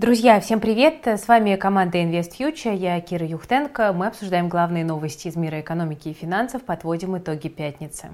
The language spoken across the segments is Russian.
Друзья, всем привет! С вами команда Invest Future, я Кира Юхтенко. Мы обсуждаем главные новости из мира экономики и финансов, подводим итоги пятницы.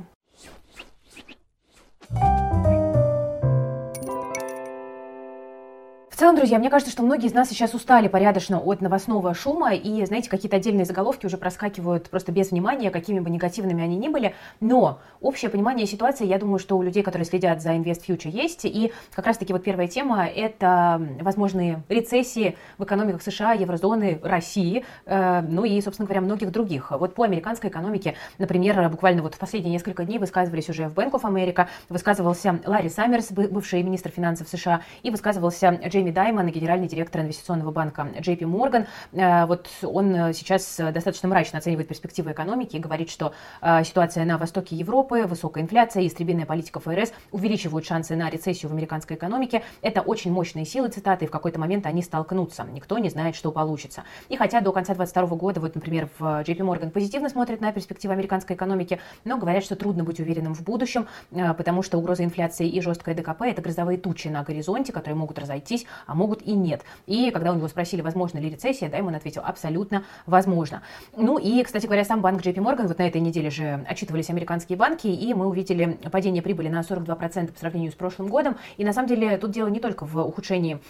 В целом, друзья, мне кажется, что многие из нас сейчас устали порядочно от новостного шума, и, знаете, какие-то отдельные заголовки уже проскакивают просто без внимания, какими бы негативными они ни были, но общее понимание ситуации, я думаю, что у людей, которые следят за Invest Future, есть, и как раз-таки вот первая тема – это возможные рецессии в экономиках США, еврозоны, России, э, ну и, собственно говоря, многих других. Вот по американской экономике, например, буквально вот в последние несколько дней высказывались уже в Bank of America, высказывался Ларри Саммерс, бывший министр финансов США, и высказывался Джейми Джейми Даймон, генеральный директор инвестиционного банка JP Morgan. Э, вот он э, сейчас достаточно мрачно оценивает перспективы экономики и говорит, что э, ситуация на востоке Европы, высокая инфляция и истребительная политика ФРС увеличивают шансы на рецессию в американской экономике. Это очень мощные силы, цитаты, и в какой-то момент они столкнутся. Никто не знает, что получится. И хотя до конца 2022 года, вот, например, в JP Morgan позитивно смотрят на перспективы американской экономики, но говорят, что трудно быть уверенным в будущем, потому что угроза инфляции и жесткая ДКП – это грозовые тучи на горизонте, которые могут разойтись, а могут и нет. И когда у него спросили, возможно ли рецессия, да, ему он ответил, абсолютно возможно. Ну и, кстати говоря, сам банк JP Morgan, вот на этой неделе же отчитывались американские банки, и мы увидели падение прибыли на 42% по сравнению с прошлым годом. И на самом деле тут дело не только в ухудшении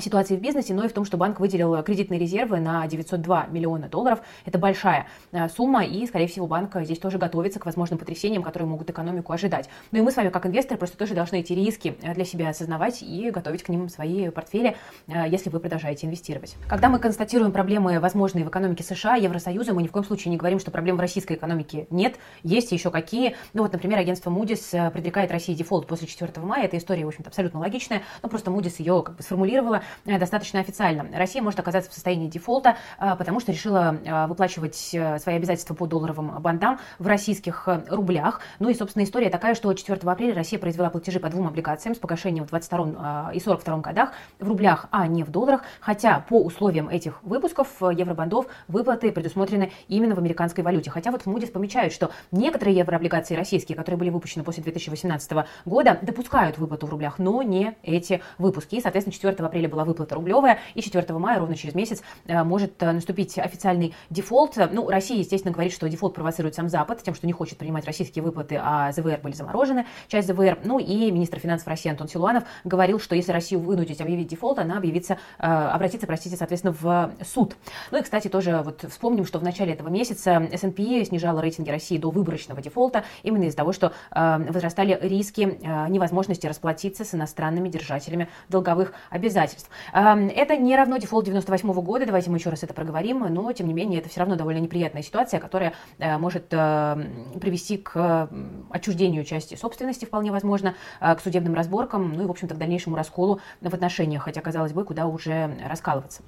ситуации в бизнесе, но и в том, что банк выделил кредитные резервы на 902 миллиона долларов. Это большая э, сумма, и, скорее всего, банк здесь тоже готовится к возможным потрясениям, которые могут экономику ожидать. Ну и мы с вами, как инвесторы, просто тоже должны эти риски э, для себя осознавать и готовить к ним свои портфели, э, если вы продолжаете инвестировать. Когда мы констатируем проблемы, возможные в экономике США, Евросоюза, мы ни в коем случае не говорим, что проблем в российской экономике нет, есть еще какие. Ну вот, например, агентство Moody's предрекает России дефолт после 4 мая. Эта история, в общем-то, абсолютно логичная, но просто Moody's ее как бы сформулировала Э, достаточно официально. Россия может оказаться в состоянии дефолта, э, потому что решила э, выплачивать свои обязательства по долларовым бандам в российских рублях. Ну и, собственно, история такая, что 4 апреля Россия произвела платежи по двум облигациям с погашением в 22 и 42 годах в рублях, а не в долларах, хотя по условиям этих выпусков евробондов выплаты предусмотрены именно в американской валюте. Хотя вот в Moody's помечают, что некоторые еврооблигации российские, которые были выпущены после 2018 года, допускают выплату в рублях, но не эти выпуски. И, соответственно, 4 апреля была выплата рублевая, и 4 мая, ровно через месяц, э, может э, наступить официальный дефолт. Ну, Россия, естественно, говорит, что дефолт провоцирует сам Запад, тем, что не хочет принимать российские выплаты, а ЗВР были заморожены, часть ЗВР. Ну и министр финансов России Антон Силуанов говорил, что если Россию вынудить объявить дефолт, она объявится, э, обратится, простите, соответственно, в суд. Ну и, кстати, тоже вот вспомним, что в начале этого месяца S&P снижала рейтинги России до выборочного дефолта именно из-за того, что возрастали риски невозможности расплатиться с иностранными держателями долговых обязательств. Это не равно дефолт 98 года, давайте мы еще раз это проговорим, но тем не менее это все равно довольно неприятная ситуация, которая э, может э, привести к отчуждению части собственности, вполне возможно, э, к судебным разборкам, ну и, в общем-то, к дальнейшему расколу в отношениях, хотя, казалось бы, куда уже раскалываться.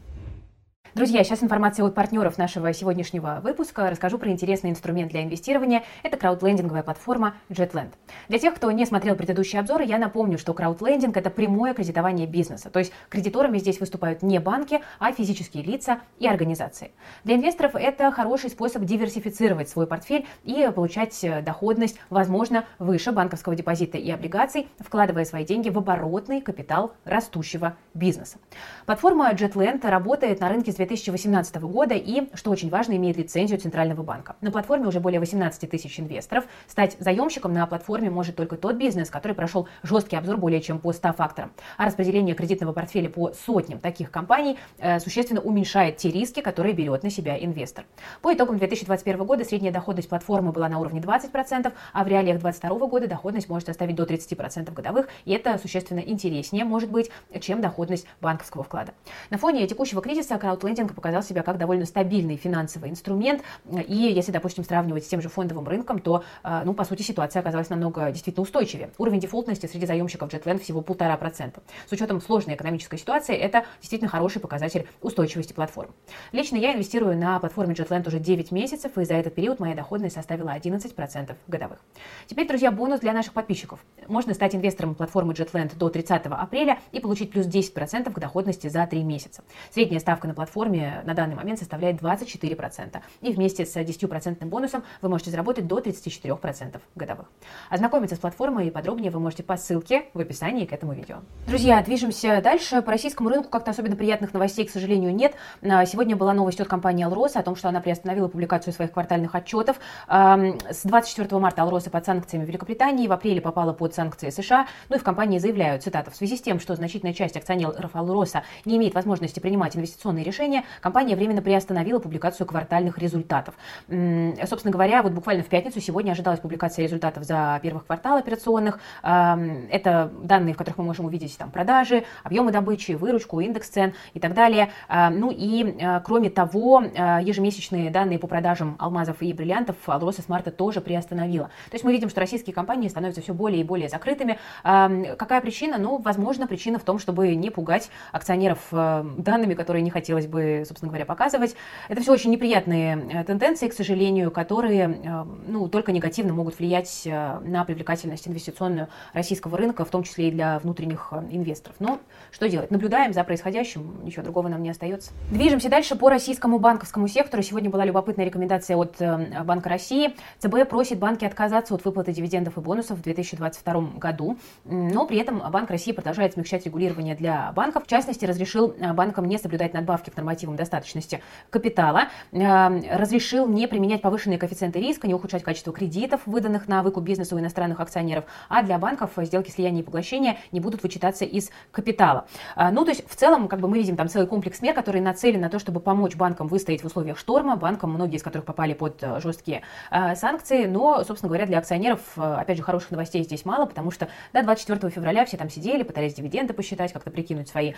Друзья, сейчас информация от партнеров нашего сегодняшнего выпуска. Расскажу про интересный инструмент для инвестирования. Это краудлендинговая платформа JetLand. Для тех, кто не смотрел предыдущие обзоры, я напомню, что краудлендинг – это прямое кредитование бизнеса. То есть кредиторами здесь выступают не банки, а физические лица и организации. Для инвесторов это хороший способ диверсифицировать свой портфель и получать э, доходность, возможно, выше банковского депозита и облигаций, вкладывая свои деньги в оборотный капитал растущего бизнеса. Платформа JetLand работает на рынке с 2018 года и, что очень важно, имеет лицензию Центрального банка. На платформе уже более 18 тысяч инвесторов. Стать заемщиком на платформе может только тот бизнес, который прошел жесткий обзор более чем по 100 факторам. А распределение кредитного портфеля по сотням таких компаний э, существенно уменьшает те риски, которые берет на себя инвестор. По итогам 2021 года средняя доходность платформы была на уровне 20%, а в реалиях 2022 года доходность может составить до 30% годовых, и это существенно интереснее может быть, чем доходность банковского вклада. На фоне текущего кризиса краудлендинг лендинг показал себя как довольно стабильный финансовый инструмент. И если, допустим, сравнивать с тем же фондовым рынком, то, э, ну, по сути, ситуация оказалась намного действительно устойчивее. Уровень дефолтности среди заемщиков JetLand всего полтора процента. С учетом сложной экономической ситуации, это действительно хороший показатель устойчивости платформ. Лично я инвестирую на платформе JetLand уже 9 месяцев, и за этот период моя доходность составила 11% годовых. Теперь, друзья, бонус для наших подписчиков. Можно стать инвестором платформы JetLand до 30 апреля и получить плюс 10% к доходности за 3 месяца. Средняя ставка на платформе платформе на данный момент составляет 24%. И вместе с 10% бонусом вы можете заработать до 34% годовых. Ознакомиться с платформой подробнее вы можете по ссылке в описании к этому видео. Друзья, движемся дальше. По российскому рынку как-то особенно приятных новостей, к сожалению, нет. А, сегодня была новость от компании Алроса о том, что она приостановила публикацию своих квартальных отчетов. С 24 марта Алроса под санкциями Великобритании, в апреле попала под санкции США. Ну и в компании заявляют, цитата, в связи с тем, что значительная часть акционеров Алроса не имеет возможности принимать инвестиционные решения, компания временно приостановила публикацию квартальных результатов. Собственно говоря, вот буквально в пятницу сегодня ожидалась публикация результатов за первых квартал операционных. Это данные, в которых мы можем увидеть там продажи, объемы добычи, выручку, индекс цен и так далее. Ну и, э, кроме того, э, ежемесячные данные по продажам алмазов и бриллиантов Алроса с марта тоже приостановила. То есть мы видим, что российские компании становятся все более и более закрытыми. Какая причина? Ну, возможно, причина в том, чтобы не пугать акционеров э, данными, которые не хотелось бы, собственно говоря, показывать. Это все очень неприятные тенденции, к сожалению, которые ну, только негативно могут влиять на привлекательность инвестиционную российского рынка, в том числе и для внутренних инвесторов. Но что делать? Наблюдаем за происходящим, ничего другого нам не остается. Движемся дальше по российскому банковскому сектору. Сегодня была любопытная рекомендация от э, Банка России. ЦБ просит банки отказаться от выплаты дивидендов и бонусов в 2022 году, но при этом Банк России продолжает смягчать регулирование для банков. В частности, разрешил э, банкам не соблюдать надбавки к нормативам достаточности капитала, э, разрешил не применять повышенные коэффициенты риска, не ухудшать качество кредитов, выданных на выкуп бизнесу у иностранных акционеров, а для банков сделки слияния и поглощения не будут вычитаться из капитала. Ну, то есть, в целом, как бы мы видим там целый комплекс мер, которые нацелены на то, чтобы помочь банкам выстоять в условиях шторма, банкам, многие из которых попали под э, жесткие э, санкции, но, собственно говоря, для акционеров, э, опять же, хороших новостей здесь мало, потому что до 24 февраля все там сидели, пытались дивиденды посчитать, как-то прикинуть свои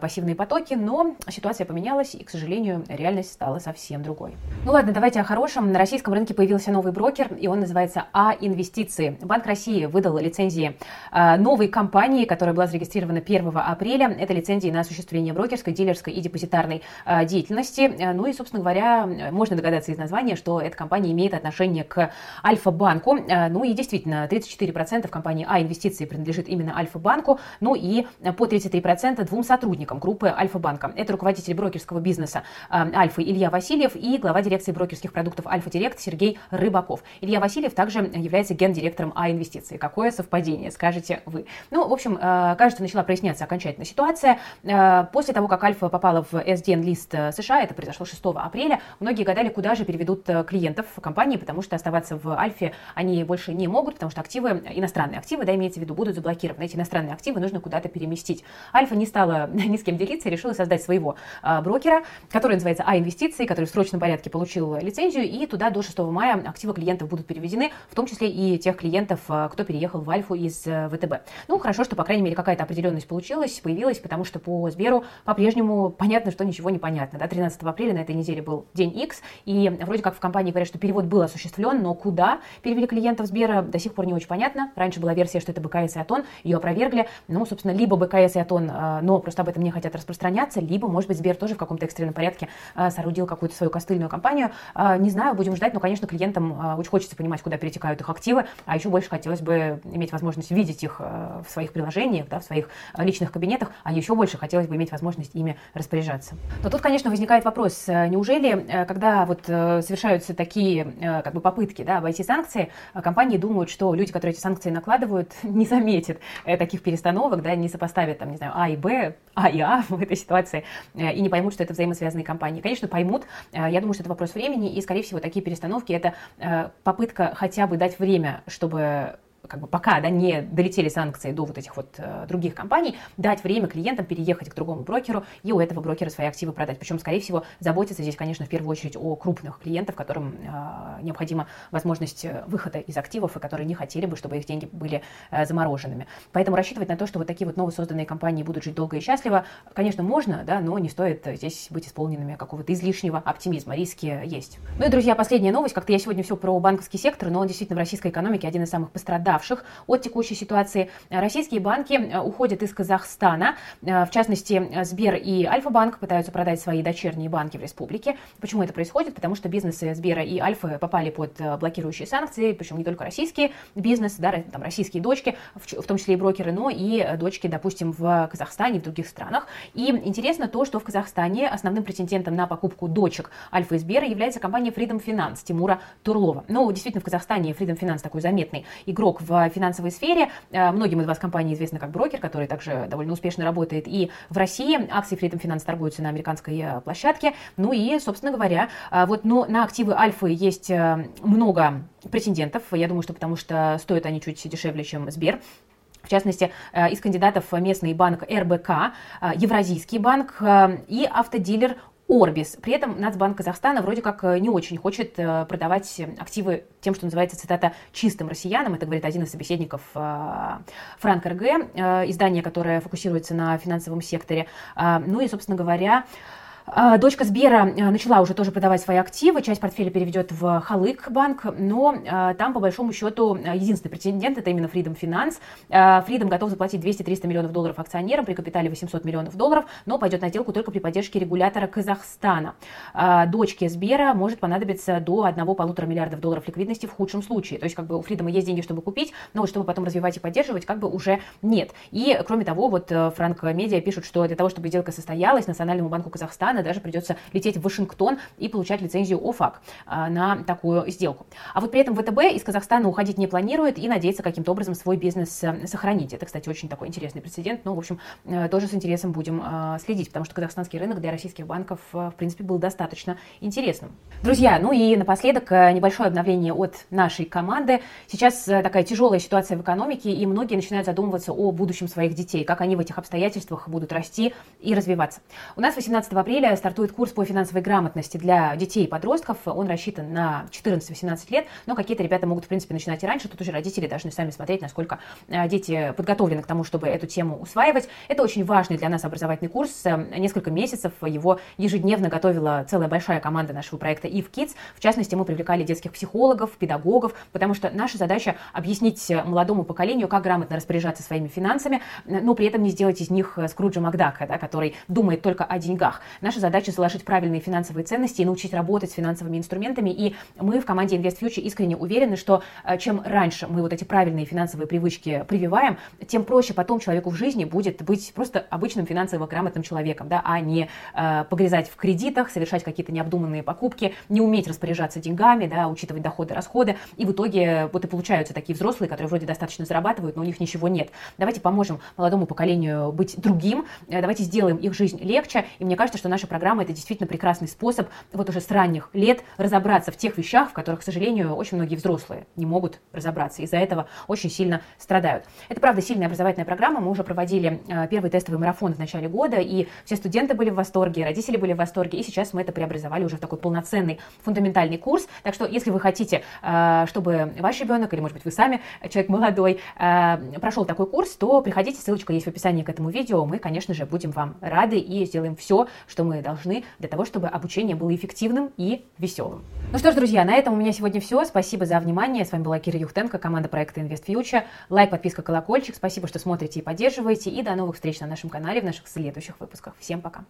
пассивные потоки, но ситуация поменялась, и, к сожалению, реальность стала совсем другой. Ну ладно, давайте о хорошем. На российском рынке появился новый брокер, и он называется А-инвестиции. Банк России выдал лицензии новой компании, которая была зарегистрирована 1 апреля. Это лицензии на осуществление брокерской, дилерской и депозитарной деятельности. Ну и, собственно говоря, можно догадаться из названия, что эта компания имеет отношение к Альфа-банку. Ну и действительно, 34% компании А инвестиции принадлежит именно Альфа-банку, ну и по 33% двум сотрудникам группы Альфа-банка. Это руководитель брокерского бизнеса э, Альфы Илья Васильев и глава дирекции брокерских продуктов Альфа-Директ Сергей Рыбаков. Илья Васильев также является гендиректором А инвестиции. Какое совпадение, скажете вы. Ну, в общем, э, кажется, начала проясняться окончательно ситуация. После того, как Альфа попала в SDN-лист США, это произошло 6 апреля, многие гадали, куда же переведут э, клиентов компании, потому что оставаться в Альфе они больше не могут, потому что активы, иностранные активы, да, имеется в виду, будут заблокированы. Эти иностранные активы нужно куда-то переместить. Альфа не стала ни с кем делиться решила создать своего брокера, который называется А-инвестиции, который в срочном порядке получил лицензию, и туда до 6 мая активы клиентов будут переведены, в том числе и тех клиентов, а, кто переехал в Альфу из а, ВТБ. Ну, хорошо, что, по крайней мере, какая-то определенность получилась, появилась, потому что по Сберу по-прежнему понятно, что ничего не понятно. Да? 13 апреля на этой неделе был день X, и вроде как в компании говорят, что перевод был осуществлен, но куда перевели клиентов Сбера, до сих пор не очень понятно. Раньше была версия, что это БКС и Атон, ее опровергли. Ну, собственно, либо БКС и Атон, э, но просто об этом не хотят распространяться, либо, может быть, Сбер тоже в каком-то экстренном порядке э, соорудил какую-то свою костыльную компанию. Э, не знаю, будем ждать, но, конечно, клиентам очень хочется понимать, куда перетекают их активы, а еще больше хотелось бы иметь возможность видеть их в своих приложениях, да, в своих личных кабинетах, а еще больше хотелось бы иметь возможность ими распоряжаться. Но тут, конечно, возникает вопрос, неужели, когда вот совершаются такие э, как бы попытки да, обойти санкции, э, компании думают, что люди, которые эти санкции накладывают, не заметят э, таких перестановок, да, не сопоставят, там, не знаю, А и Б, А и А в этой ситуации, и не поймут, что это взаимосвязанные компании. Конечно, поймут, я думаю, что это вопрос времени, и, скорее всего, такие перестановки – это попытка хотя бы дать время, чтобы как бы пока да, не долетели санкции до вот этих вот э, других компаний, дать время клиентам переехать к другому брокеру и у этого брокера свои активы продать. Причем, скорее всего, заботиться здесь, конечно, в первую очередь о крупных клиентах, которым э, необходима возможность э, выхода из активов и которые не хотели бы, чтобы их деньги были э, замороженными. Поэтому рассчитывать на то, что вот такие вот новосозданные компании будут жить долго и счастливо, конечно, можно, да, но не стоит здесь быть исполненными какого-то излишнего оптимизма. Риски есть. Ну и, друзья, последняя новость. Как-то я сегодня все про банковский сектор, но он действительно в российской экономике один из самых пострадавших пострадавших от текущей ситуации. Российские банки уходят из Казахстана. В частности, Сбер и Альфа-банк пытаются продать свои дочерние банки в республике. Почему это происходит? Потому что бизнесы Сбера и Альфа попали под блокирующие санкции, причем не только российские бизнесы, да, там российские дочки, в том числе и брокеры, но и дочки, допустим, в Казахстане, в других странах. И интересно то, что в Казахстане основным претендентом на покупку дочек Альфа и Сбера является компания Freedom Finance Тимура Турлова. Ну, действительно, в Казахстане Freedom Finance такой заметный игрок в финансовой сфере. Э, многим из вас компания известна как брокер, который также довольно успешно работает и в России. Акции Freedom Finance торгуются на американской э, площадке. Ну и, собственно говоря, э, вот но на активы Альфы есть много претендентов. Я думаю, что потому что стоят они чуть дешевле, чем Сбер. В частности, из кандидатов местный банк РБК, Евразийский банк и автодилер Орбис. При этом Нацбанк Казахстана вроде как э, не очень хочет э, продавать активы тем, что называется, цитата, чистым россиянам. Это говорит один из собеседников э, Франк РГ, издание, которое фокусируется на финансовом секторе. Ну и, собственно говоря, а, дочка Сбера а, начала уже тоже продавать свои активы, часть портфеля переведет в Халык банк, но а, там, по большому счету, единственный претендент это именно Freedom Finance. Freedom готов заплатить 200-300 миллионов долларов акционерам при капитале 800 миллионов долларов, но пойдет на сделку только при поддержке регулятора Казахстана. Дочке Сбера может понадобиться до 1,5 миллиардов долларов ликвидности в худшем случае. То есть, как бы у Freedom есть деньги, чтобы купить, но чтобы потом развивать и поддерживать, как бы уже нет. И, кроме того, вот э, Франк Медиа пишут, что для того, чтобы сделка состоялась, Национальному банку Казахстана Казахстана даже придется лететь в Вашингтон и получать лицензию ОФАК а, на такую сделку. А вот при этом ВТБ из Казахстана уходить не планирует и надеется каким-то образом свой бизнес э, сохранить. Это, кстати, очень такой интересный прецедент, но, в общем, э, тоже с интересом будем а, следить, потому что казахстанский рынок для российских банков, э, в принципе, был достаточно интересным. Друзья, ну и напоследок небольшое обновление от нашей команды. Сейчас такая тяжелая ситуация в экономике, и многие начинают задумываться о будущем своих детей, как они в этих обстоятельствах будут расти и развиваться. У нас 18 апреля апреля стартует курс по финансовой грамотности для детей и подростков. Он рассчитан на 14-18 лет, но какие-то ребята могут, в принципе, начинать и раньше. Тут уже родители должны сами смотреть, насколько э, дети подготовлены к тому, чтобы эту тему усваивать. Это очень важный для нас образовательный курс. Э, несколько месяцев его ежедневно готовила целая большая команда нашего проекта Eve Kids. В частности, мы привлекали детских психологов, педагогов, потому что наша задача объяснить молодому поколению, как грамотно распоряжаться своими финансами, но при этом не сделать из них Скруджа Макдака, да, который думает только о деньгах. Наша задача заложить правильные финансовые ценности и научить работать с финансовыми инструментами. И мы в команде Invest Future искренне уверены, что э, чем раньше мы вот эти правильные финансовые привычки прививаем, тем проще потом человеку в жизни будет быть просто обычным финансово грамотным человеком, да, а не э, погрязать в кредитах, совершать какие-то необдуманные покупки, не уметь распоряжаться деньгами, да, учитывать доходы, расходы. И в итоге вот и получаются такие взрослые, которые вроде достаточно зарабатывают, но у них ничего нет. Давайте поможем молодому поколению быть другим, э, давайте сделаем их жизнь легче. И мне кажется, что наша программа это действительно прекрасный способ вот уже с ранних лет разобраться в тех вещах, в которых, к сожалению, очень многие взрослые не могут разобраться. Из-за этого очень сильно страдают. Это, правда, сильная образовательная программа. Мы уже проводили э, первый тестовый марафон в начале года, и все студенты были в восторге, родители были в восторге, и сейчас мы это преобразовали уже в такой полноценный фундаментальный курс. Так что, если вы хотите, э, чтобы ваш ребенок, или, может быть, вы сами, человек молодой, э, прошел такой курс, то приходите, ссылочка есть в описании к этому видео. Мы, конечно же, будем вам рады и сделаем все, что мы должны для того, чтобы обучение было эффективным и веселым. Ну что ж, друзья, на этом у меня сегодня все. Спасибо за внимание. С вами была Кира Юхтенко, команда проекта Invest Future. Лайк, подписка, колокольчик. Спасибо, что смотрите и поддерживаете. И до новых встреч на нашем канале в наших следующих выпусках. Всем пока.